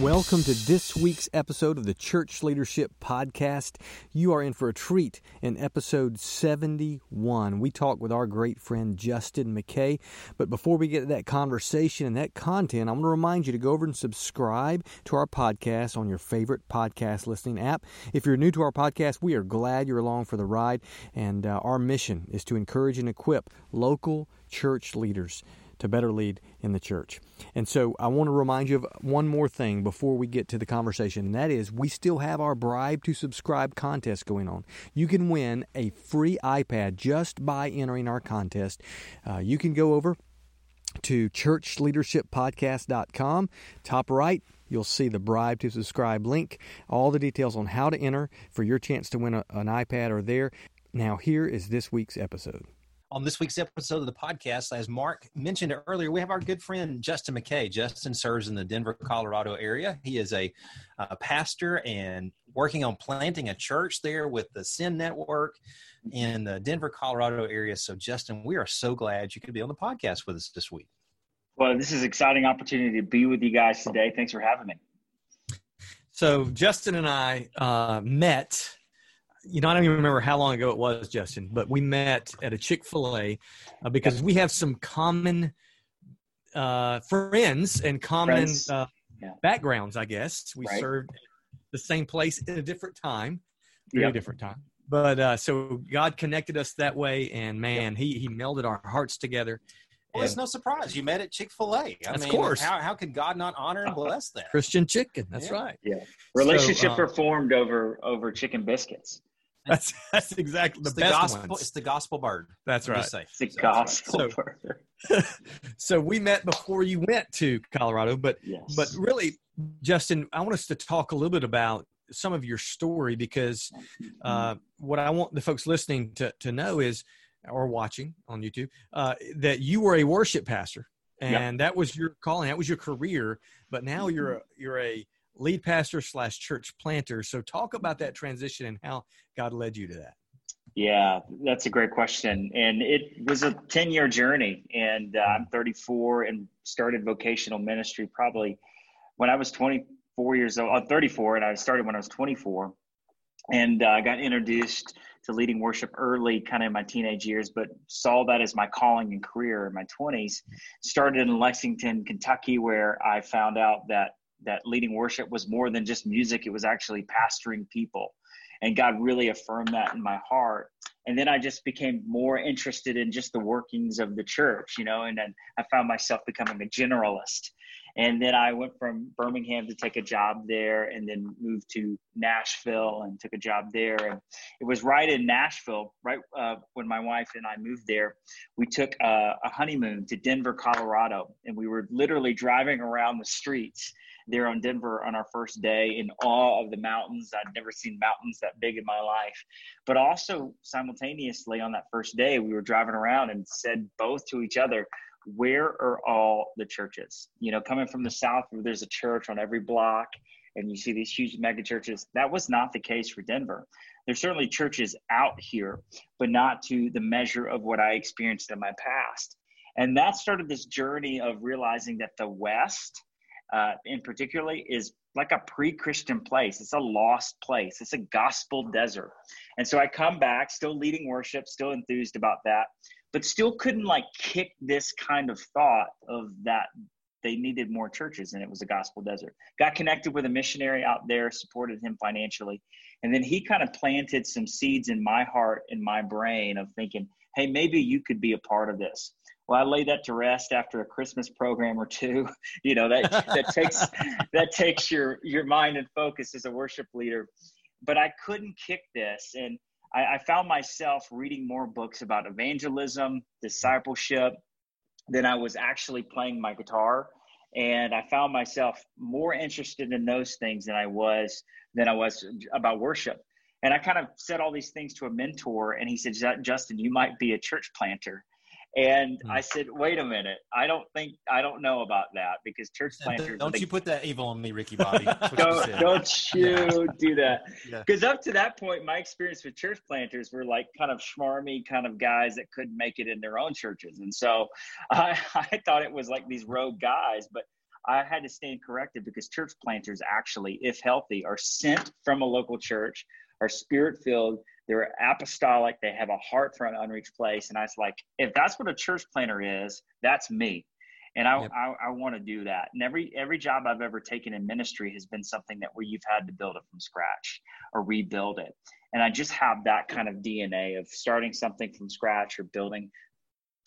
Welcome to this week's episode of the Church Leadership Podcast. You are in for a treat in episode 71. We talk with our great friend Justin McKay. But before we get to that conversation and that content, I want to remind you to go over and subscribe to our podcast on your favorite podcast listening app. If you're new to our podcast, we are glad you're along for the ride. And uh, our mission is to encourage and equip local church leaders to better lead in the church. And so I want to remind you of one more thing before we get to the conversation, and that is we still have our bribe to subscribe contest going on. You can win a free iPad just by entering our contest. Uh, you can go over to churchleadershippodcast.com, top right. You'll see the bribe to subscribe link. All the details on how to enter for your chance to win a, an iPad are there. Now, here is this week's episode. On this week's episode of the podcast, as Mark mentioned earlier, we have our good friend Justin McKay. Justin serves in the Denver, Colorado area. He is a, a pastor and working on planting a church there with the Send Network in the Denver, Colorado area. So, Justin, we are so glad you could be on the podcast with us this week. Well, this is an exciting opportunity to be with you guys today. Thanks for having me. So, Justin and I uh, met you know, I don't even remember how long ago it was, Justin, but we met at a Chick fil A uh, because we have some common uh, friends and common friends. Uh, yeah. backgrounds, I guess. We right. served the same place at a different time, very yep. different time. But uh, so God connected us that way, and man, yep. he, he melded our hearts together. Well, it's no surprise you met at Chick Fil A. Of mean, course. How, how could God not honor and bless that? Christian chicken. That's yeah. right. Yeah. Relationship so, um, performed over over chicken biscuits. That's that's exactly the, the best gospel. ones. It's the gospel bird. That's right. It's the gospel so, bird. so we met before you went to Colorado, but yes. but really, Justin, I want us to talk a little bit about some of your story because uh, what I want the folks listening to to know is or watching on YouTube uh, that you were a worship pastor and that was your calling, that was your career, but now you're a, you're a lead pastor slash church planter. So talk about that transition and how God led you to that. Yeah, that's a great question. And it was a 10 year journey. And uh, I'm 34 and started vocational ministry probably when I was 24 years old. I'm 34 and I started when I was 24. And I uh, got introduced to leading worship early, kind of in my teenage years, but saw that as my calling and career in my 20s. Started in Lexington, Kentucky, where I found out that that leading worship was more than just music, it was actually pastoring people. And God really affirmed that in my heart. And then I just became more interested in just the workings of the church, you know, and then I found myself becoming a generalist. And then I went from Birmingham to take a job there and then moved to Nashville and took a job there. And it was right in Nashville, right uh, when my wife and I moved there, we took a, a honeymoon to Denver, Colorado. And we were literally driving around the streets there on Denver on our first day in awe of the mountains. I'd never seen mountains that big in my life. But also simultaneously on that first day, we were driving around and said both to each other, where are all the churches? You know, coming from the South where there's a church on every block and you see these huge mega churches. That was not the case for Denver. There's certainly churches out here, but not to the measure of what I experienced in my past. And that started this journey of realizing that the West uh, in particularly is like a pre-christian place. It's a lost place. It's a gospel desert. And so i come back still leading worship still enthused about that but still couldn't like kick this kind of thought of that they needed more churches and it was a gospel desert. Got connected with a missionary out there supported him financially and then he kind of planted some seeds in my heart in my brain of thinking hey maybe you could be a part of this well, I lay that to rest after a Christmas program or two. You know that that takes that takes your your mind and focus as a worship leader. But I couldn't kick this, and I, I found myself reading more books about evangelism, discipleship, than I was actually playing my guitar. And I found myself more interested in those things than I was than I was about worship. And I kind of said all these things to a mentor, and he said, Justin, you might be a church planter. And mm. I said, wait a minute. I don't think, I don't know about that because church planters. Don't you put that evil on me, Ricky Bobby. don't, you don't you do that. Because yeah. up to that point, my experience with church planters were like kind of schmarmy kind of guys that couldn't make it in their own churches. And so I, I thought it was like these rogue guys, but I had to stand corrected because church planters actually, if healthy, are sent from a local church, are spirit filled, they're apostolic, they have a heart for an unreached place. And I was like, if that's what a church planter is, that's me. And I, yep. I, I want to do that. And every every job I've ever taken in ministry has been something that where you've had to build it from scratch or rebuild it. And I just have that kind of DNA of starting something from scratch or building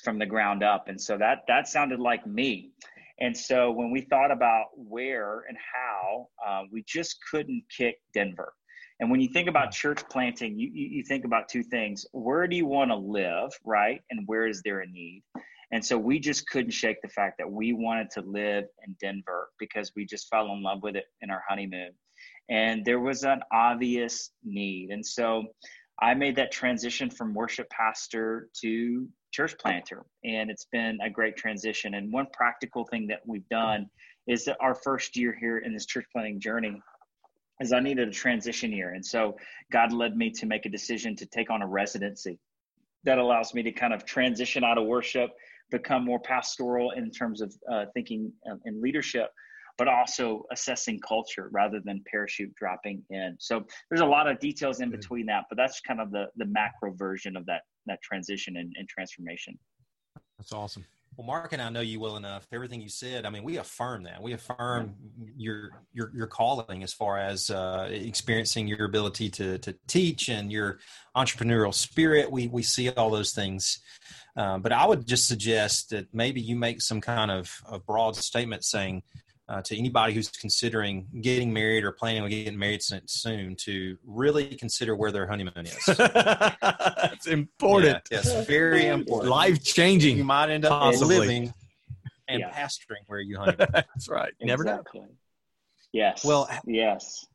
from the ground up. And so that that sounded like me. And so when we thought about where and how, uh, we just couldn't kick Denver. And when you think about church planting, you, you, you think about two things. Where do you want to live, right? And where is there a need? And so we just couldn't shake the fact that we wanted to live in Denver because we just fell in love with it in our honeymoon. And there was an obvious need. And so I made that transition from worship pastor to church planter. And it's been a great transition. And one practical thing that we've done is that our first year here in this church planting journey is I needed a transition year. And so God led me to make a decision to take on a residency that allows me to kind of transition out of worship, become more pastoral in terms of uh, thinking and leadership, but also assessing culture rather than parachute dropping in. So there's a lot of details in between that, but that's kind of the, the macro version of that, that transition and, and transformation. That's awesome. Well, Mark and I know you well enough. Everything you said, I mean, we affirm that. We affirm your your your calling as far as uh, experiencing your ability to to teach and your entrepreneurial spirit. We we see all those things, um, but I would just suggest that maybe you make some kind of, of broad statement saying, uh, to anybody who's considering getting married or planning on getting married soon to really consider where their honeymoon is. it's important. Yeah, yes, very important. Life changing. You might end up possibly. living and yeah. pastoring where you honeymoon. That's right. You never know. Yes. Well, yes.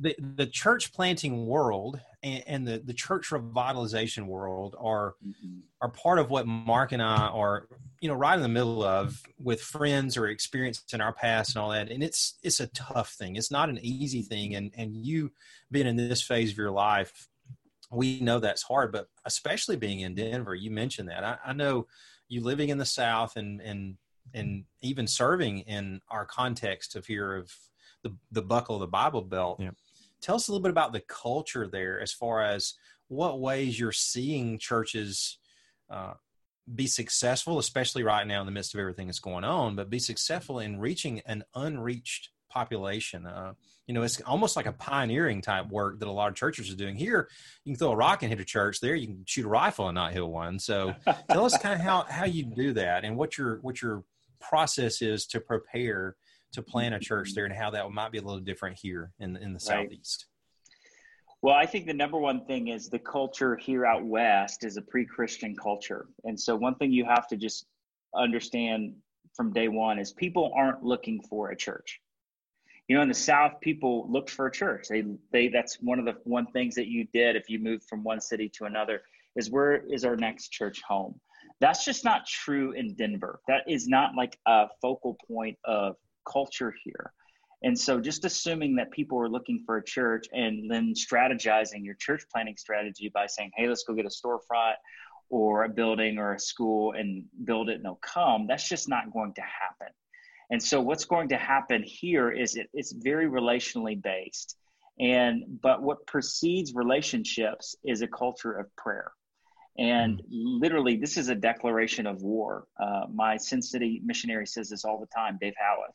The the church planting world and, and the the church revitalization world are mm-hmm. are part of what Mark and I are you know right in the middle of with friends or experience in our past and all that. And it's it's a tough thing. It's not an easy thing. And and you being in this phase of your life we know that's hard but especially being in denver you mentioned that. I, I know you living in the south and and and even serving in our context of here of the the buckle of the bible belt. Yeah. Tell us a little bit about the culture there as far as what ways you're seeing churches uh, be successful, especially right now in the midst of everything that's going on, but be successful in reaching an unreached population. Uh, you know, it's almost like a pioneering type work that a lot of churches are doing. Here, you can throw a rock and hit a church. There, you can shoot a rifle and not hit one. So, tell us kind of how how you do that and what your what your process is to prepare to plan a church there, and how that might be a little different here in in the right. southeast. Well, I think the number one thing is the culture here out west is a pre-Christian culture. And so one thing you have to just understand from day one is people aren't looking for a church. You know, in the South, people looked for a church. They they that's one of the one things that you did if you moved from one city to another is where is our next church home. That's just not true in Denver. That is not like a focal point of culture here. And so just assuming that people are looking for a church and then strategizing your church planting strategy by saying, hey, let's go get a storefront or a building or a school and build it and they'll come, that's just not going to happen. And so what's going to happen here is it, it's very relationally based. And but what precedes relationships is a culture of prayer. And mm. literally, this is a declaration of war. Uh, my Send City missionary says this all the time, Dave Howitt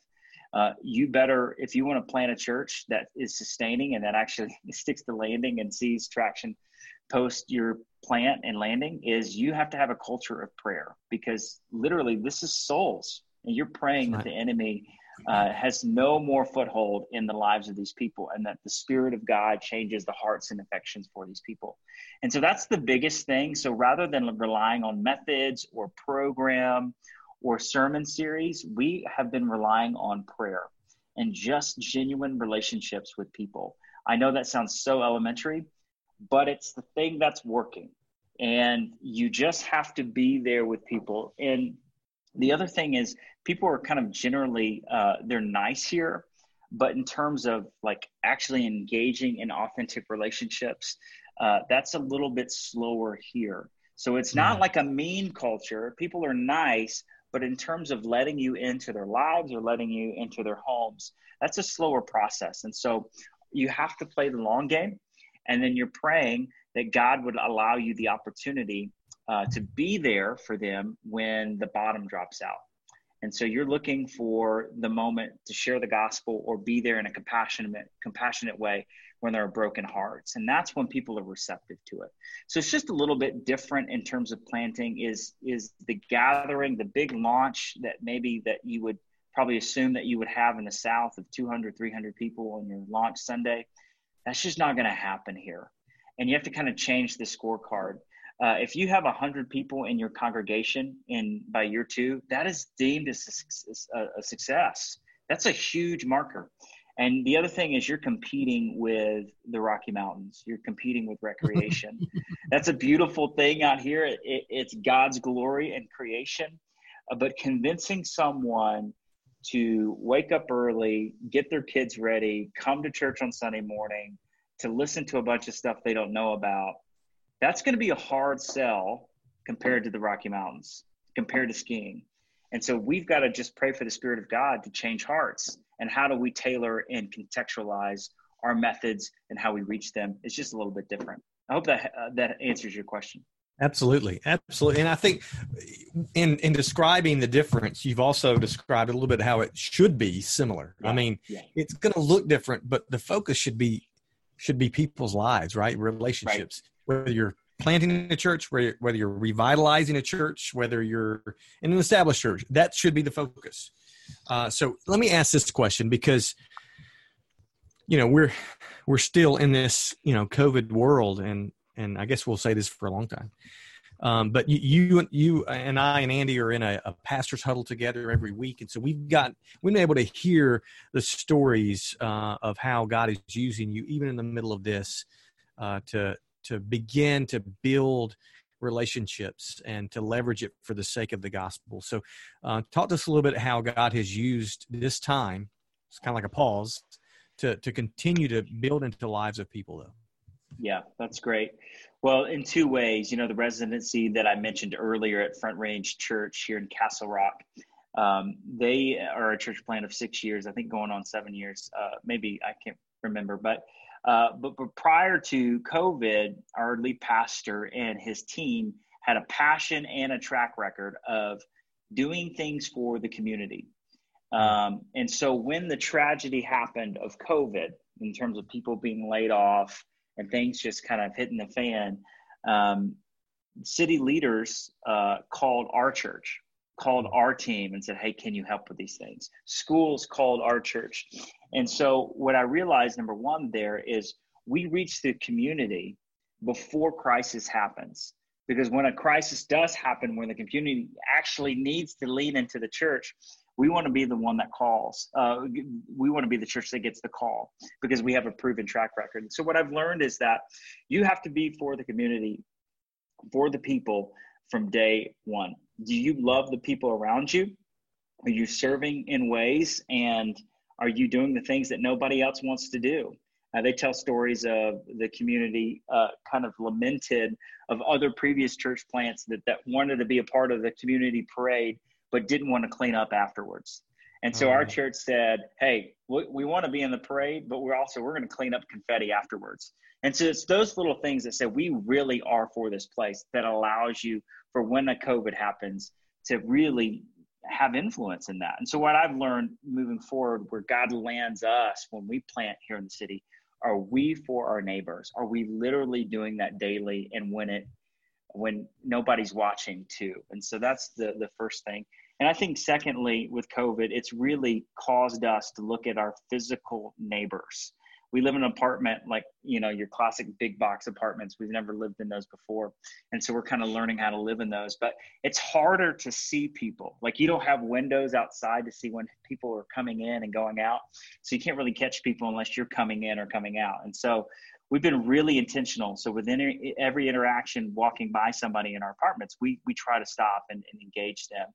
uh, you better if you want to plant a church that is sustaining and that actually sticks to landing and sees traction post your plant and landing is you have to have a culture of prayer. Because literally this is souls and you're praying right. that the enemy uh, has no more foothold in the lives of these people and that the spirit of god changes the hearts and affections for these people. And so that's the biggest thing. So rather than relying on methods or program or sermon series, we have been relying on prayer and just genuine relationships with people. I know that sounds so elementary, but it's the thing that's working. And you just have to be there with people. And the other thing is, people are kind of generally, uh, they're nice here, but in terms of like actually engaging in authentic relationships, uh, that's a little bit slower here. So it's not mm. like a mean culture. People are nice, but in terms of letting you into their lives or letting you into their homes, that's a slower process. And so you have to play the long game. And then you're praying that God would allow you the opportunity uh, to be there for them when the bottom drops out. And so you're looking for the moment to share the gospel or be there in a compassionate, compassionate way when there are broken hearts. And that's when people are receptive to it. So it's just a little bit different in terms of planting is, is the gathering, the big launch that maybe that you would probably assume that you would have in the South of 200, 300 people on your launch Sunday. That's just not going to happen here. And you have to kind of change the scorecard. Uh, if you have 100 people in your congregation in by year two, that is deemed as a, a success. That's a huge marker. And the other thing is you're competing with the Rocky Mountains. You're competing with recreation. That's a beautiful thing out here. It, it, it's God's glory and creation. Uh, but convincing someone to wake up early, get their kids ready, come to church on Sunday morning, to listen to a bunch of stuff they don't know about, that's going to be a hard sell compared to the Rocky Mountains, compared to skiing. And so we've got to just pray for the Spirit of God to change hearts. And how do we tailor and contextualize our methods and how we reach them? It's just a little bit different. I hope that uh, that answers your question. Absolutely, absolutely, and I think in in describing the difference, you've also described a little bit how it should be similar. Yeah. I mean, yeah. it's going to look different, but the focus should be should be people's lives, right? Relationships. Right. Whether you're planting a church, whether whether you're revitalizing a church, whether you're in an established church, that should be the focus. Uh, so let me ask this question because you know we're we're still in this you know COVID world, and and I guess we'll say this for a long time. Um, but you, you, you and I and Andy are in a, a, pastor's huddle together every week, and so we've got we've been able to hear the stories uh, of how God is using you, even in the middle of this, uh, to to begin to build relationships and to leverage it for the sake of the gospel. So, uh, talk to us a little bit how God has used this time. It's kind of like a pause to to continue to build into the lives of people, though. Yeah, that's great. Well, in two ways, you know, the residency that I mentioned earlier at Front Range Church here in Castle Rock, um, they are a church plan of six years, I think going on seven years, uh, maybe I can't remember, but, uh, but but prior to COVID, our lead pastor and his team had a passion and a track record of doing things for the community. Um, and so when the tragedy happened of COVID, in terms of people being laid off, and things just kind of hitting the fan, um, city leaders uh, called our church, called our team, and said, "Hey, can you help with these things?" Schools called our church, and so what I realized, number one, there is we reach the community before crisis happens. Because when a crisis does happen, when the community actually needs to lean into the church, we want to be the one that calls. Uh, we want to be the church that gets the call because we have a proven track record. So, what I've learned is that you have to be for the community, for the people from day one. Do you love the people around you? Are you serving in ways and are you doing the things that nobody else wants to do? Uh, they tell stories of the community uh, kind of lamented of other previous church plants that, that wanted to be a part of the community parade but didn't want to clean up afterwards. And so our uh-huh. church said, "Hey, we, we want to be in the parade, but we're also we're going to clean up confetti afterwards." And so it's those little things that say we really are for this place that allows you for when a COVID happens to really have influence in that. And so what I've learned moving forward, where God lands us when we plant here in the city, are we for our neighbors? Are we literally doing that daily? And when it when nobody's watching too. And so that's the the first thing. And I think, secondly, with COVID, it's really caused us to look at our physical neighbors. We live in an apartment like, you know, your classic big box apartments. We've never lived in those before. And so we're kind of learning how to live in those. But it's harder to see people. Like, you don't have windows outside to see when people are coming in and going out. So you can't really catch people unless you're coming in or coming out. And so we've been really intentional. So within every interaction, walking by somebody in our apartments, we we try to stop and, and engage them.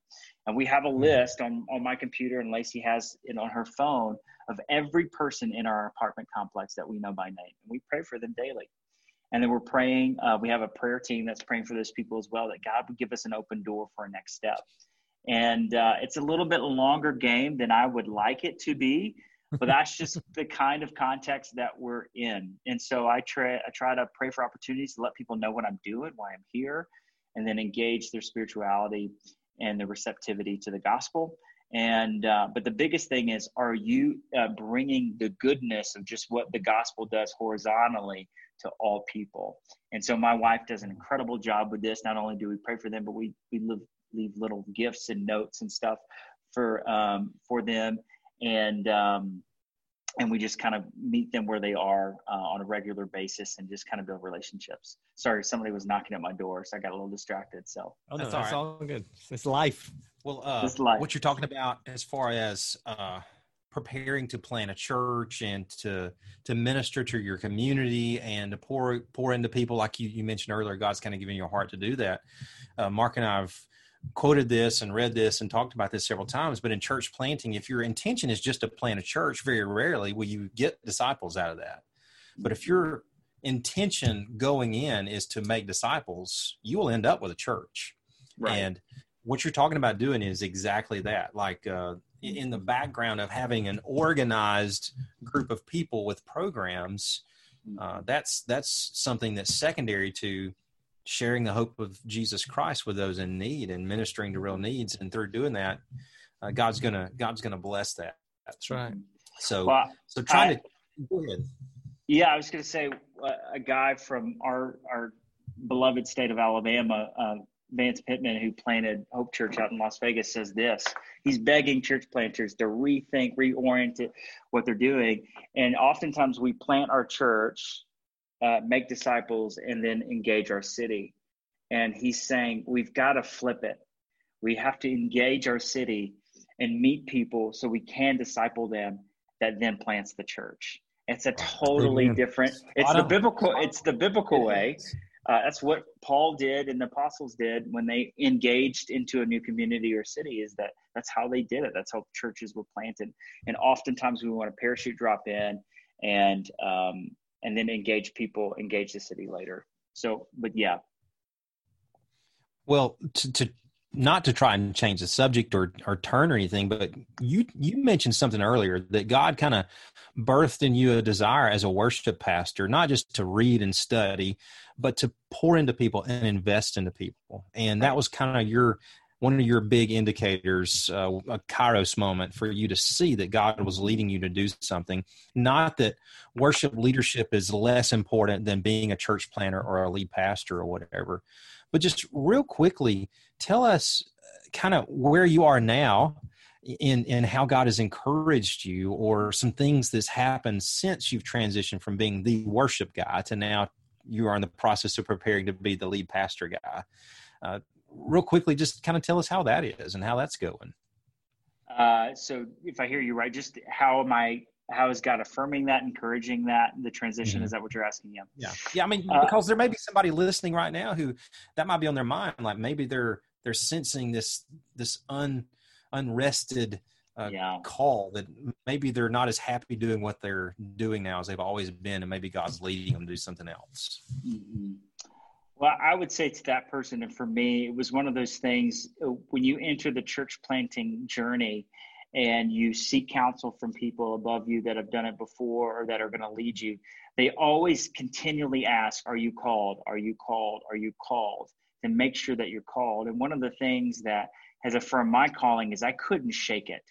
And we have a mm-hmm. list on on my computer, and Lacey has it on her phone of every person in our apartment complex that we know by name, and we pray for them daily. And then we're praying. Uh, we have a prayer team that's praying for those people as well. That God would give us an open door for a next step. And uh, it's a little bit longer game than I would like it to be but that's just the kind of context that we're in. And so I try I try to pray for opportunities to let people know what I'm doing, why I'm here, and then engage their spirituality and the receptivity to the gospel. And uh, but the biggest thing is, are you uh, bringing the goodness of just what the gospel does horizontally to all people? And so my wife does an incredible job with this. Not only do we pray for them, but we we live, leave little gifts and notes and stuff for um, for them and um, and we just kind of meet them where they are uh, on a regular basis and just kind of build relationships. Sorry, somebody was knocking at my door, so I got a little distracted. So oh, no, that's, that's all, right. all good. It's life. Well, uh, life. what you're talking about as far as uh, preparing to plant a church and to to minister to your community and to pour pour into people like you, you mentioned earlier, God's kind of giving you a heart to do that. Uh, Mark and I have quoted this and read this and talked about this several times but in church planting if your intention is just to plant a church very rarely will you get disciples out of that. But if your intention going in is to make disciples you will end up with a church. Right. and what you're talking about doing is exactly that. Like uh, in the background of having an organized group of people with programs uh, that's that's something that's secondary to sharing the hope of Jesus Christ with those in need and ministering to real needs. And through doing that, uh, God's gonna God's gonna bless that. That's right. So well, so trying I, to go ahead. Yeah, I was gonna say uh, a guy from our our beloved state of Alabama, uh, Vance Pitman, who planted Hope Church out in Las Vegas, says this. He's begging church planters to rethink, reorient it, what they're doing. And oftentimes we plant our church uh, make disciples, and then engage our city. And he's saying we've got to flip it. We have to engage our city and meet people so we can disciple them that then plants the church. It's a totally Amen. different. It's the biblical. It's the biblical way. Uh, that's what Paul did and the apostles did when they engaged into a new community or city. Is that that's how they did it. That's how churches were planted. And oftentimes we want to parachute drop in and um, and then engage people, engage the city later. So, but yeah. Well, to, to not to try and change the subject or or turn or anything, but you you mentioned something earlier that God kind of birthed in you a desire as a worship pastor, not just to read and study, but to pour into people and invest into people. And that was kind of your one of your big indicators, uh, a kairos moment for you to see that God was leading you to do something. Not that worship leadership is less important than being a church planter or a lead pastor or whatever. But just real quickly, tell us uh, kind of where you are now in in how God has encouraged you or some things that's happened since you've transitioned from being the worship guy to now you are in the process of preparing to be the lead pastor guy. Uh, real quickly, just kind of tell us how that is and how that's going. Uh, so, if I hear you right, just how am I? How is God affirming that, encouraging that, the transition? Mm-hmm. Is that what you're asking? Yeah. Yeah. Yeah. I mean, uh, because there may be somebody listening right now who that might be on their mind. Like maybe they're they're sensing this this un unrested uh, yeah. call that maybe they're not as happy doing what they're doing now as they've always been, and maybe God's leading them to do something else. Mm-hmm. Well, I would say to that person, and for me, it was one of those things uh, when you enter the church planting journey and you seek counsel from people above you that have done it before or that are going to lead you, they always continually ask, Are you called? Are you called? Are you called? And make sure that you're called. And one of the things that has affirmed my calling is I couldn't shake it,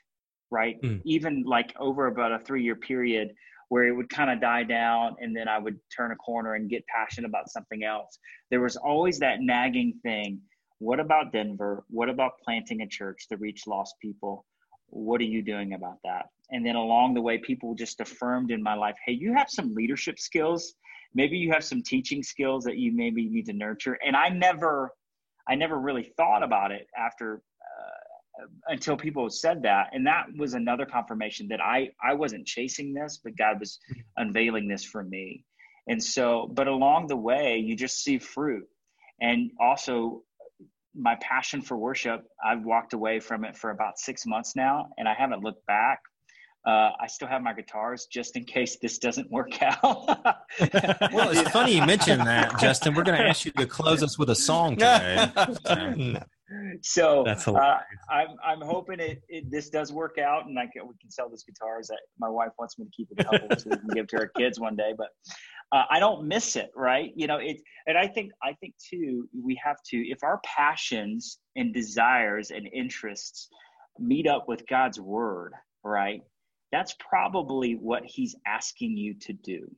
right? Mm. Even like over about a three year period, where it would kind of die down and then I would turn a corner and get passionate about something else. There was always that nagging thing. What about Denver? What about planting a church to reach lost people? What are you doing about that? And then along the way, people just affirmed in my life, hey, you have some leadership skills. Maybe you have some teaching skills that you maybe need to nurture. And I never, I never really thought about it after until people said that and that was another confirmation that i i wasn't chasing this but god was unveiling this for me And so, but along the way, you just see fruit. And also, my passion for worship, I've walked away from it for about six months now, and I haven't looked back. Uh, I still have my guitars just in case this doesn't work out. well, it's funny you mentioned that, Justin. We're going to ask you to close us with a song today. So uh, I'm I'm hoping it, it, this does work out, and I can, we can sell this guitar. guitars. That my wife wants me to keep a couple so we can give to our kids one day. But uh, I don't miss it, right? You know, it, and I think I think too we have to if our passions and desires and interests meet up with God's word, right? that's probably what he's asking you to do.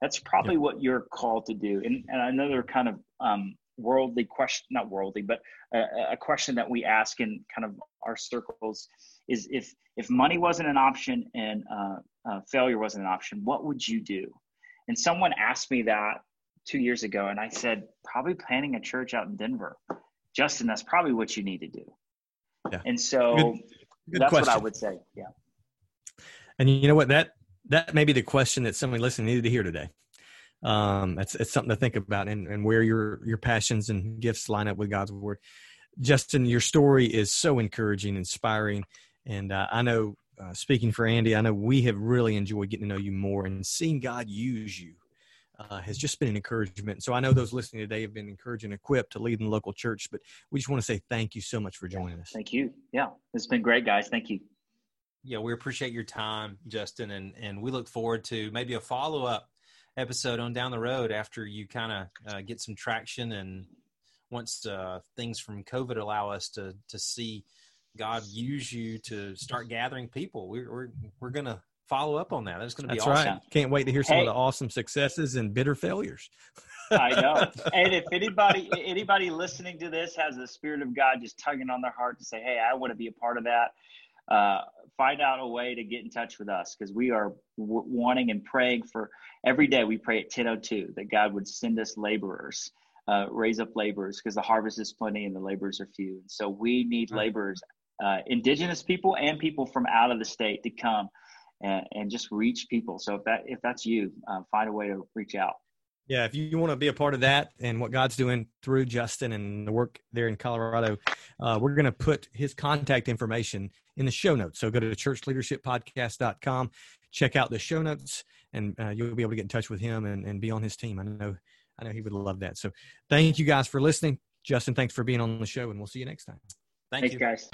That's probably what you're called to do. And, and another kind of um, worldly question, not worldly, but a, a, question that we ask in kind of our circles is if if money wasn't an option and uh, uh, failure wasn't an option, what would you do? And someone asked me that two years ago, and I said probably planning a church out in Denver. Justin, that's probably what you need to do. Yeah. And so good, good that's question. what I would say. Yeah. And you know what? That that may be the question that somebody listening needed to hear today. Um, it's it's something to think about, and, and where your your passions and gifts line up with God's word. Justin, your story is so encouraging, inspiring, and uh, I know, uh, speaking for Andy, I know we have really enjoyed getting to know you more and seeing God use you. Uh, has just been an encouragement. So I know those listening today have been encouraged and equipped to lead in the local church, but we just want to say thank you so much for joining us. Thank you. Yeah, it's been great, guys. Thank you yeah, we appreciate your time, Justin, and and we look forward to maybe a follow up episode on down the road after you kind of uh, get some traction and once uh, things from COVID allow us to to see God use you to start gathering people. We're we're we're gonna follow up on that. That's gonna be That's awesome. Right. Can't wait to hear some hey. of the awesome successes and bitter failures. I know. And if anybody anybody listening to this has the spirit of God just tugging on their heart to say, "Hey, I want to be a part of that," uh, find out a way to get in touch with us because we are w- wanting and praying for every day. We pray at 1002 that God would send us laborers, uh, raise up laborers because the harvest is plenty and the laborers are few. And so we need laborers, uh, indigenous people and people from out of the state to come and, and just reach people. So if that if that's you, uh, find a way to reach out. Yeah, if you want to be a part of that and what God's doing through Justin and the work there in Colorado, uh, we're going to put his contact information in the show notes. So go to churchleadershippodcast.com, check out the show notes, and uh, you'll be able to get in touch with him and, and be on his team. I know, I know he would love that. So thank you guys for listening. Justin, thanks for being on the show, and we'll see you next time. Thank Thanks, you, guys.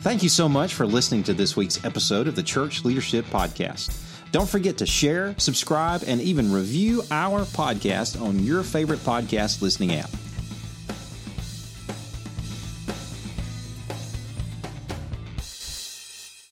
Thank you so much for listening to this week's episode of the Church Leadership Podcast. Don't forget to share, subscribe, and even review our podcast on your favorite podcast listening app.